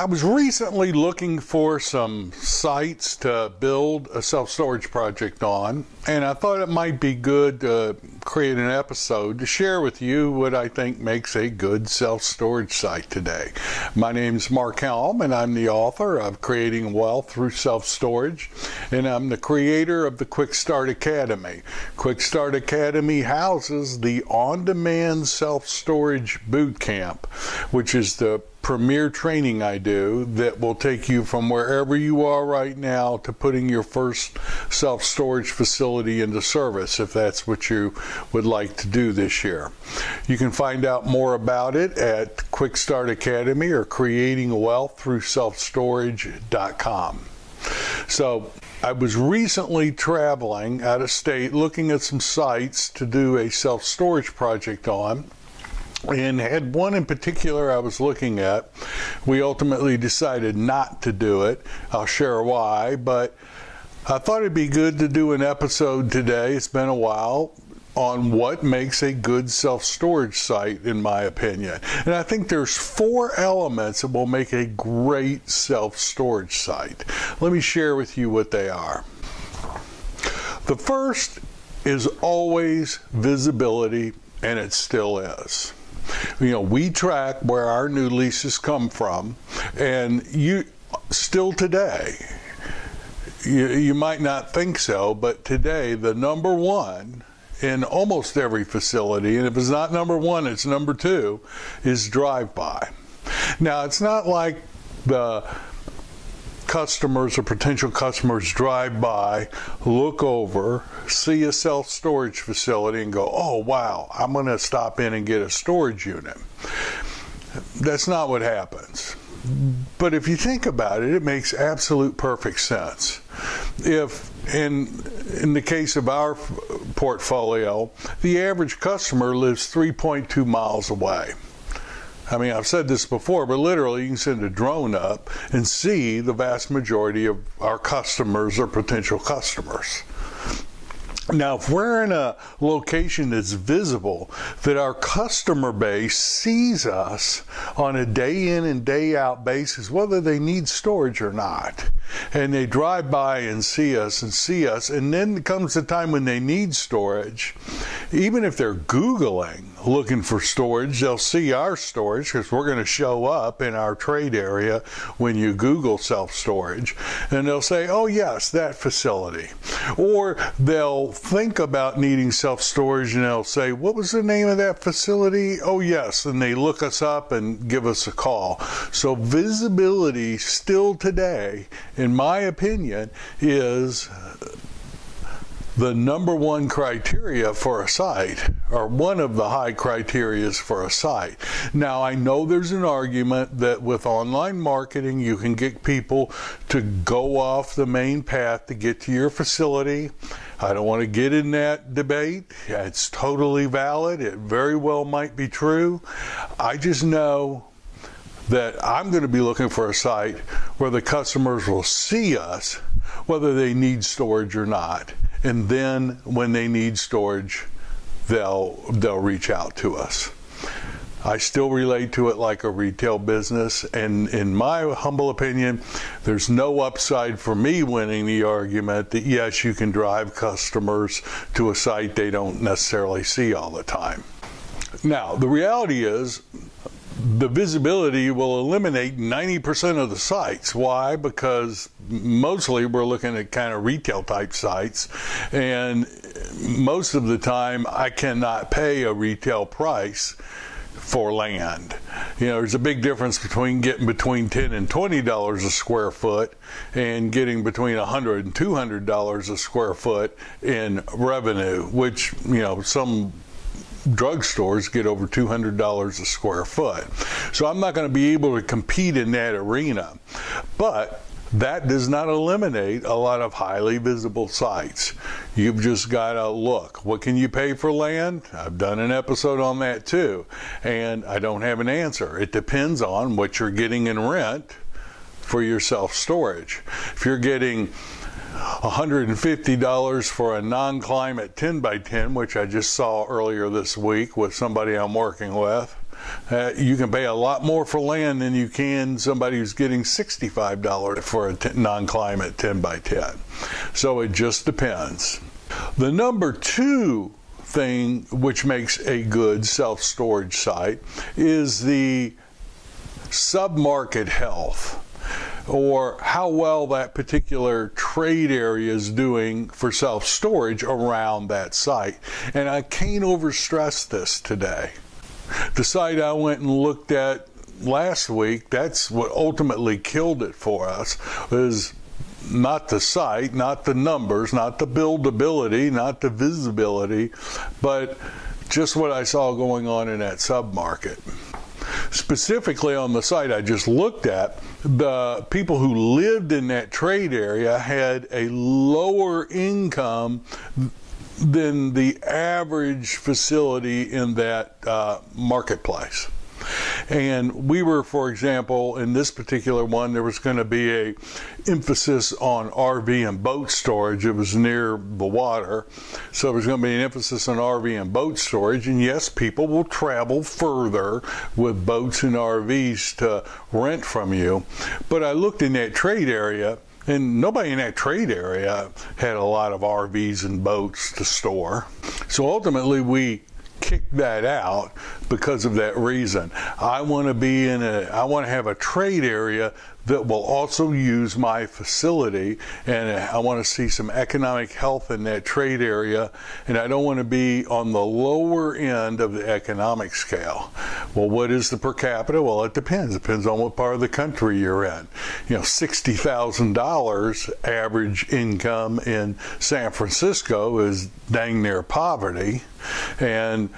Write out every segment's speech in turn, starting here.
I was recently looking for some sites to build a self storage project on, and I thought it might be good to create an episode to share with you what I think makes a good self storage site today. My name is Mark Helm, and I'm the author of Creating Wealth Through Self Storage, and I'm the creator of the Quick Start Academy. Quick Start Academy houses the on demand self storage boot camp, which is the premier training I do that will take you from wherever you are right now to putting your first self storage facility into service if that's what you would like to do this year. You can find out more about it at Quick Start Academy or creating wealth through self-storage.com. So I was recently traveling out of state looking at some sites to do a self storage project on and had one in particular I was looking at. We ultimately decided not to do it. I'll share why, but I thought it'd be good to do an episode today. It's been a while on what makes a good self storage site, in my opinion. And I think there's four elements that will make a great self storage site. Let me share with you what they are. The first is always visibility, and it still is you know, we track where our new leases come from, and you still today, you, you might not think so, but today the number one in almost every facility, and if it's not number one, it's number two, is drive by. Now, it's not like the customers or potential customers drive by, look over, see a self storage facility, and go, oh, wow, I'm going to stop in and get a storage unit. That's not what happens. But if you think about it, it makes absolute perfect sense. If in in the case of our portfolio, the average customer lives 3.2 miles away. I mean, I've said this before, but literally, you can send a drone up and see the vast majority of our customers or potential customers. Now, if we're in a location that's visible, that our customer base sees us on a day in and day out basis, whether they need storage or not, and they drive by and see us and see us, and then comes the time when they need storage, even if they're Googling looking for storage, they'll see our storage because we're going to show up in our trade area when you Google self storage, and they'll say, Oh, yes, that facility. Or they'll think about needing self storage and they'll say, What was the name of that facility? Oh, yes. And they look us up and give us a call. So, visibility still today, in my opinion, is the number one criteria for a site, or one of the high criterias for a site. Now, I know there's an argument that with online marketing, you can get people to go off the main path to get to your facility. I don't want to get in that debate. It's totally valid. It very well might be true. I just know that I'm going to be looking for a site where the customers will see us whether they need storage or not and then when they need storage, they'll they'll reach out to us. I still relate to it like a retail business, and in my humble opinion, there's no upside for me winning the argument that yes, you can drive customers to a site they don't necessarily see all the time. Now, the reality is the visibility will eliminate 90% of the sites. Why? Because mostly we're looking at kind of retail type sites, and most of the time I cannot pay a retail price for land. You know, there's a big difference between getting between 10 and 20 dollars a square foot and getting between 100 and 200 dollars a square foot in revenue, which, you know, some drugstores get over $200 a square foot. So I'm not going to be able to compete in that arena. But that does not eliminate a lot of highly visible sites. You've just got to look. What can you pay for land? I've done an episode on that too, and I don't have an answer. It depends on what you're getting in rent for your self storage. If you're getting $150 for a non climate 10 by 10, which I just saw earlier this week with somebody I'm working with, uh, you can pay a lot more for land than you can somebody who's getting $65 for a t- non climate 10 by 10. So it just depends. The number two thing which makes a good self storage site is the submarket health or how well that particular trade area is doing for self storage around that site. And I can't overstress this today. The site I went and looked at last week, that's what ultimately killed it for us, is not the site, not the numbers, not the buildability, not the visibility, but just what I saw going on in that submarket. Specifically on the site I just looked at, the people who lived in that trade area had a lower income than the average facility in that uh, marketplace. And we were, for example, in this particular one, there was going to be a emphasis on RV and boat storage. It was near the water, so there was going to be an emphasis on RV and boat storage. And yes, people will travel further with boats and RVs to rent from you. But I looked in that trade area and nobody in that trade area had a lot of RVs and boats to store. So ultimately, we kick that out because of that reason. I want to be in a I want to have a trade area that will also use my facility and uh, I want to see some economic health in that trade area and I don't want to be on the lower end of the economic scale. Well, what is the per capita? Well, it depends. It depends on what part of the country you're in. You know, $60,000 average income in San Francisco is dang near poverty and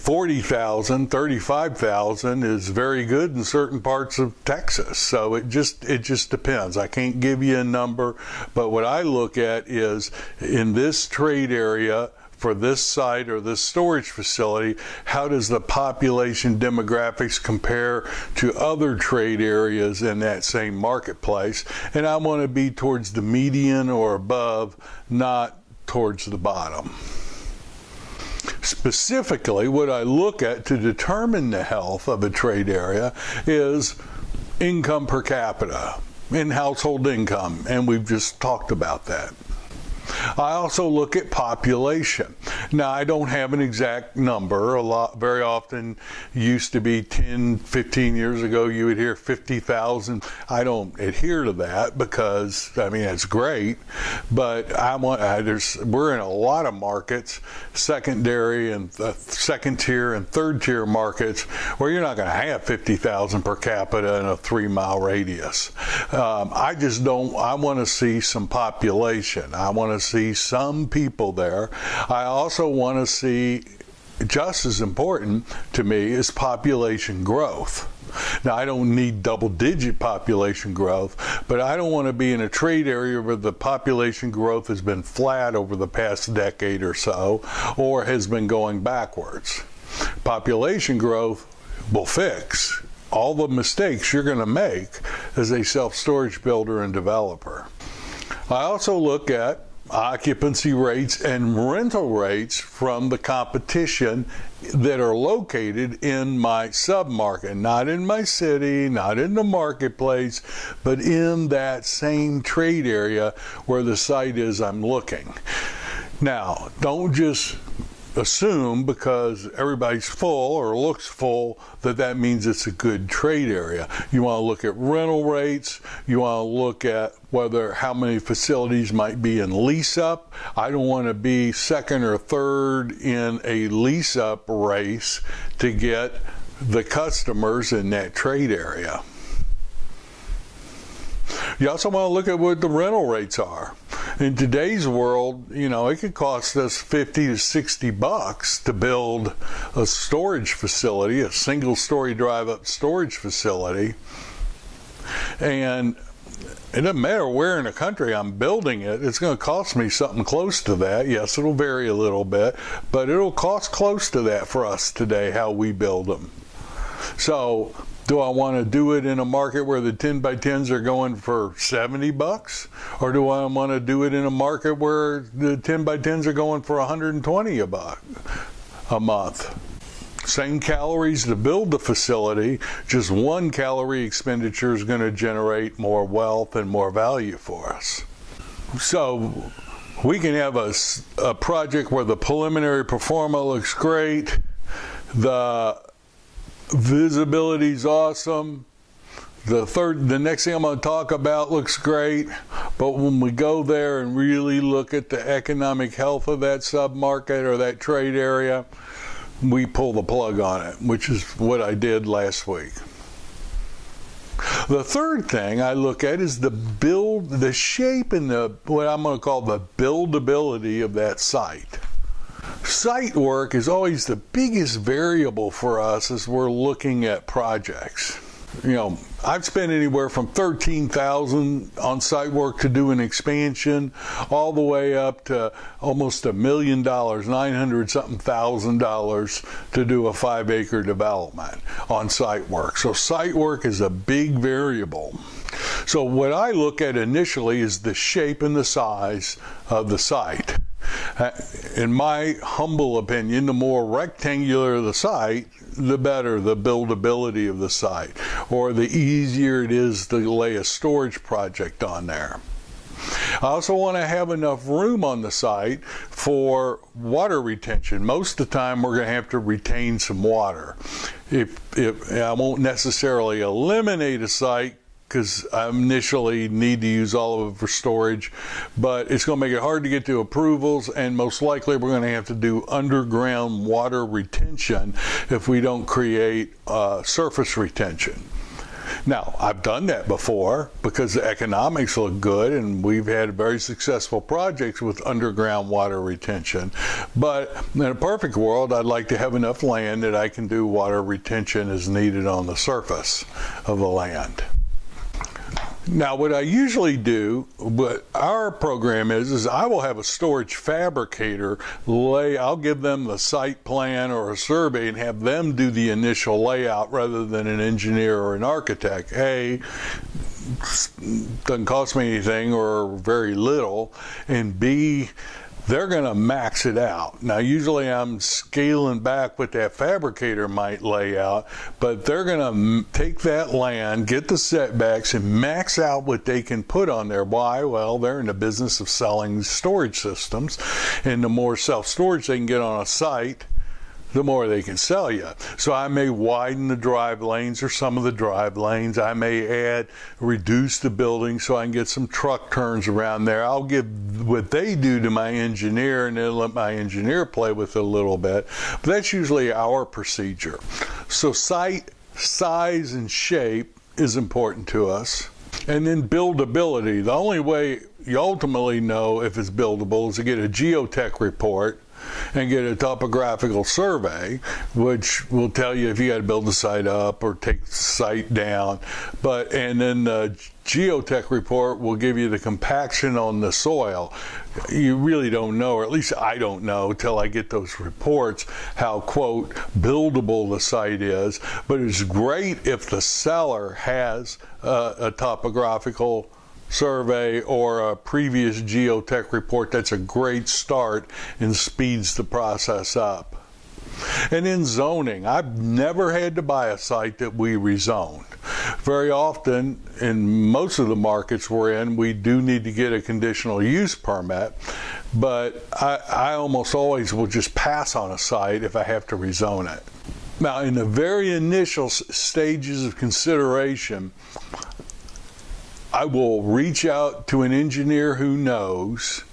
40,000, 35,000 is very good in certain parts of Texas. So it just it just depends. I can't give you a number, but what I look at is in this trade area for this site or this storage facility, how does the population demographics compare to other trade areas in that same marketplace? And I want to be towards the median or above, not towards the bottom. Specifically, what I look at to determine the health of a trade area is income per capita in household income, and we've just talked about that. I also look at population. Now, I don't have an exact number. A lot, very often, used to be 10, 15 years ago, you would hear 50,000. I don't adhere to that because, I mean, it's great, but I want, I, there's, we're in a lot of markets, secondary and uh, second tier and third tier markets, where you're not going to have 50,000 per capita in a three mile radius. Um, I just don't, I want to see some population. I want to see some people there. I also want to see, just as important to me, is population growth. Now, I don't need double digit population growth, but I don't want to be in a trade area where the population growth has been flat over the past decade or so or has been going backwards. Population growth will fix all the mistakes you're going to make as a self storage builder and developer. I also look at occupancy rates and rental rates from the competition that are located in my submarket, not in my city, not in the marketplace, but in that same trade area where the site is I'm looking. Now, don't just assume because everybody's full or looks full that that means it's a good trade area. You want to look at rental rates. You want to look at whether how many facilities might be in lease up. I don't want to be second or third in a lease up race to get the customers in that trade area. You also want to look at what the rental rates are in today's world, you know, it could cost us 50 to 60 bucks to build a storage facility, a single story drive up storage facility. And it doesn't matter where in the country I'm building it, it's going to cost me something close to that. Yes, it'll vary a little bit, but it'll cost close to that for us today, how we build them. So do I want to do it in a market where the 10 by 10s are going for 70 bucks? Or do I want to do it in a market where the 10 by 10s are going for 120 a buck a month? same calories to build the facility, just one calorie expenditure is going to generate more wealth and more value for us. So we can have a, a project where the preliminary performance looks great, the visibility is awesome, the third the next thing i'm going to talk about looks great but when we go there and really look at the economic health of that submarket or that trade area we pull the plug on it which is what i did last week the third thing I look at is the build, the shape and the what I'm going to call the buildability of that site. Site work is always the biggest variable for us as we're looking at projects you know, I've spent anywhere from thirteen thousand on site work to do an expansion, all the way up to almost a million dollars, nine hundred something thousand dollars to do a five acre development on site work. So site work is a big variable. So what I look at initially is the shape and the size of the site. Uh, in my humble opinion, the more rectangular the site, the better the buildability of the site, or the easier it is to lay a storage project on there. I also want to have enough room on the site for water retention. Most of the time, we're going to have to retain some water. If, if I won't necessarily eliminate a site because I initially need to use all of it for storage, but it's going to make it hard to get to approvals, and most likely we're going to have to do underground water retention if we don't create uh, surface retention. Now, I've done that before because the economics look good and we've had very successful projects with underground water retention. But in a perfect world, I'd like to have enough land that I can do water retention as needed on the surface of the land. Now, what I usually do, what our program is, is I will have a storage fabricator lay, I'll give them the site plan or a survey and have them do the initial layout rather than an engineer or an architect. A, doesn't cost me anything or very little, and B, they're going to max it out. Now, usually I'm scaling back what that fabricator might lay out, but they're going to take that land, get the setbacks, and max out what they can put on there. Why? Well, they're in the business of selling storage systems, and the more self storage they can get on a site, the more they can sell you. So I may widen the drive lanes or some of the drive lanes. I may add, reduce the building so I can get some truck turns around there. I'll give what they do to my engineer and then let my engineer play with it a little bit. But that's usually our procedure. So site size and shape is important to us. And then buildability. The only way you ultimately know if it's buildable is to get a geotech report and get a topographical survey, which will tell you if you got to build the site up or take the site down. But and then the geotech report will give you the compaction on the soil. You really don't know, or at least I don't know till I get those reports, how quote buildable the site is. But it's great if the seller has a, a topographical survey or a previous geotech report, that's a great start and speeds the process up. And in zoning, I've never had to buy a site that we rezoned. Very often, in most of the markets we're in, we do need to get a conditional use permit, but I, I almost always will just pass on a site if I have to rezone it. Now, in the very initial stages of consideration, I will reach out to an engineer who knows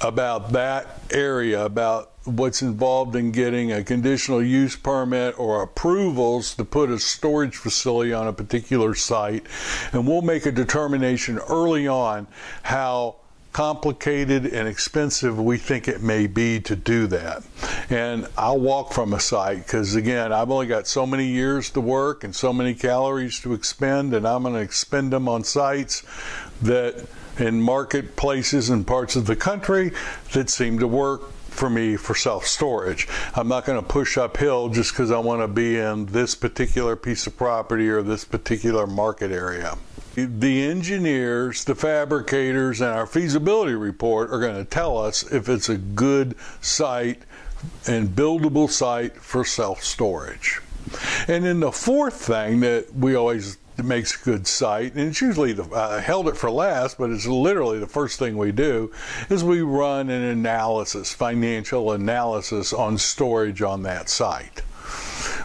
about that area, about what's involved in getting a conditional use permit or approvals to put a storage facility on a particular site. And we'll make a determination early on how complicated and expensive we think it may be to do that. And I'll walk from a site because, again, I've only got so many years to work and so many calories to expend, and I'm going to expend them on sites that in marketplaces and parts of the country that seem to work for me for self storage. I'm not going to push uphill just because I want to be in this particular piece of property or this particular market area the engineers, the fabricators, and our feasibility report are going to tell us if it's a good site and buildable site for self storage. And then the fourth thing that we always makes a good site, and it's usually the I held it for last, but it's literally the first thing we do is we run an analysis, financial analysis on storage on that site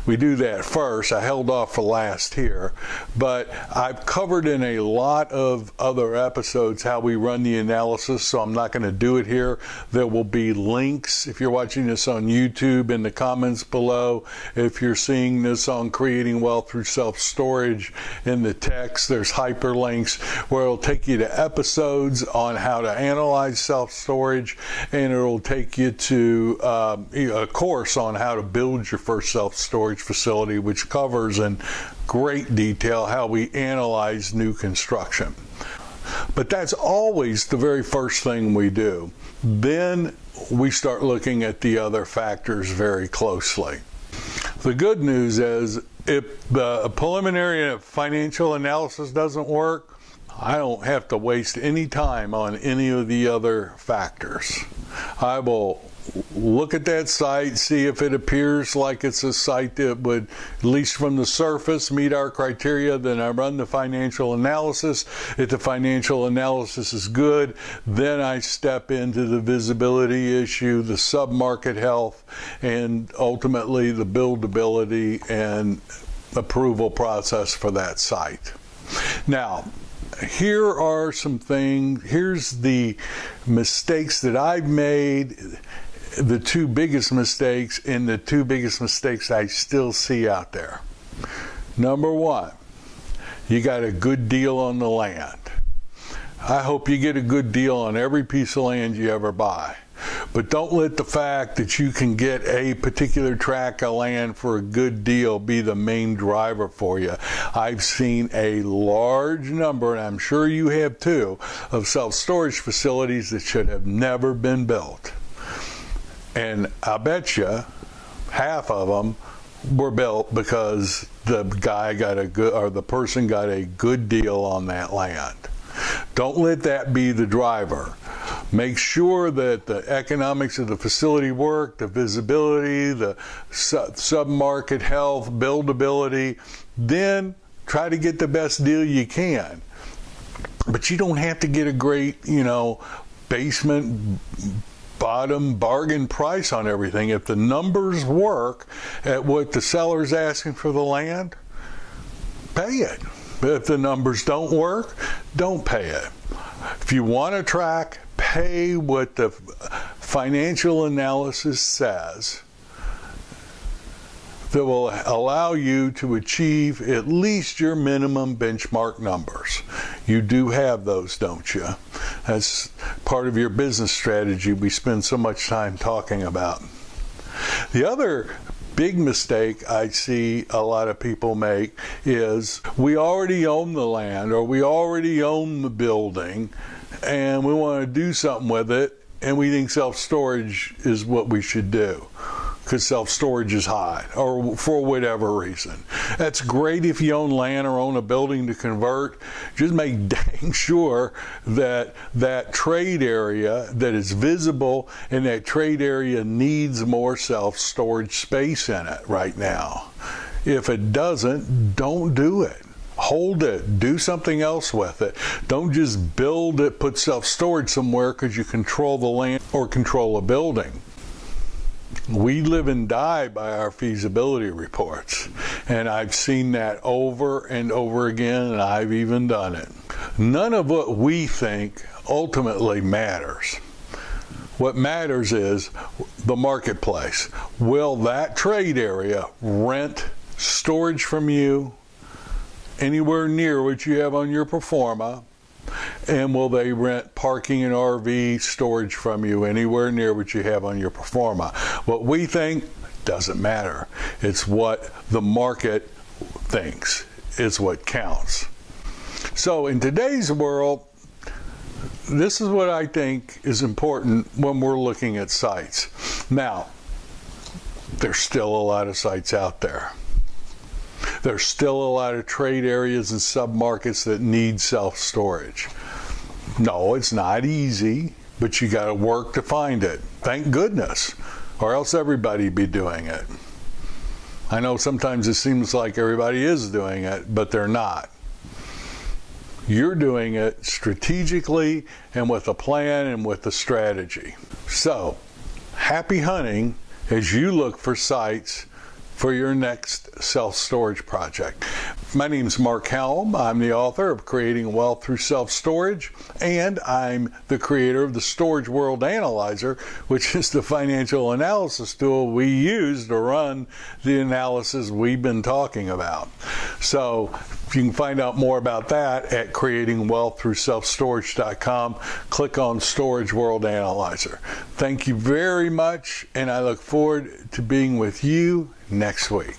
we do that first. I held off for last here, but I've covered in a lot of other episodes how we run the analysis, so I'm not going to do it here. There will be links if you're watching this on YouTube in the comments below. If you're seeing this on Creating Wealth Through Self Storage in the text, there's hyperlinks where it'll take you to episodes on how to analyze self storage, and it'll take you to um, a course on how to build your first self storage storage facility, which covers in great detail how we analyze new construction. But that's always the very first thing we do. Then we start looking at the other factors very closely. The good news is if the preliminary financial analysis doesn't work, I don't have to waste any time on any of the other factors. I will look at that site, see if it appears like it's a site that would, at least from the surface, meet our criteria. Then I run the financial analysis. If the financial analysis is good, then I step into the visibility issue, the submarket health, and ultimately the buildability and approval process for that site. Now, here are some things. Here's the mistakes that I've made the two biggest mistakes and the two biggest mistakes I still see out there. Number one, you got a good deal on the land. I hope you get a good deal on every piece of land you ever buy. But don't let the fact that you can get a particular tract of land for a good deal be the main driver for you. I've seen a large number, and I'm sure you have too, of self storage facilities that should have never been built. And I bet you half of them were built because the guy got a good, or the person got a good deal on that land. Don't let that be the driver. Make sure that the economics of the facility work, the visibility, the sub-market health, buildability. Then try to get the best deal you can. But you don't have to get a great, you know, basement bottom bargain price on everything. If the numbers work at what the seller's asking for the land, pay it. If the numbers don't work, don't pay it. If you want to track, pay what the financial analysis says that will allow you to achieve at least your minimum benchmark numbers. You do have those, don't you? That's part of your business strategy we spend so much time talking about. The other big mistake I see a lot of people make is we already own the land or we already own the building and we want to do something with it and we think self storage is what we should do because self storage is high or for whatever reason. That's great if you own land or own a building to convert. Just make dang sure that that trade area that is visible and that trade area needs more self storage space in it right now. If it doesn't, don't do it hold it, do something else with it. Don't just build it, put self storage somewhere because you control the land or control a building we live and die by our feasibility reports. And I've seen that over and over again, and I've even done it. None of what we think ultimately matters. What matters is the marketplace. Will that trade area rent storage from you anywhere near what you have on your pro forma? And will they rent parking and RV storage from you anywhere near what you have on your performa? What we think doesn't matter. It's what the market thinks is what counts. So in today's world, this is what I think is important when we're looking at sites. Now, there's still a lot of sites out there. There's still a lot of trade areas and submarkets that need self storage. No, it's not easy, but you got to work to find it. Thank goodness or else everybody be doing it. I know sometimes it seems like everybody is doing it, but they're not. You're doing it strategically and with a plan and with a strategy. So, happy hunting as you look for sites for your next self storage project. My name is Mark Helm. I'm the author of Creating Wealth Through Self Storage, and I'm the creator of the Storage World Analyzer, which is the financial analysis tool we use to run the analysis we've been talking about. So you can find out more about that at creatingwealththroughselfstorage.com. Click on Storage World Analyzer. Thank you very much, and I look forward to being with you next week.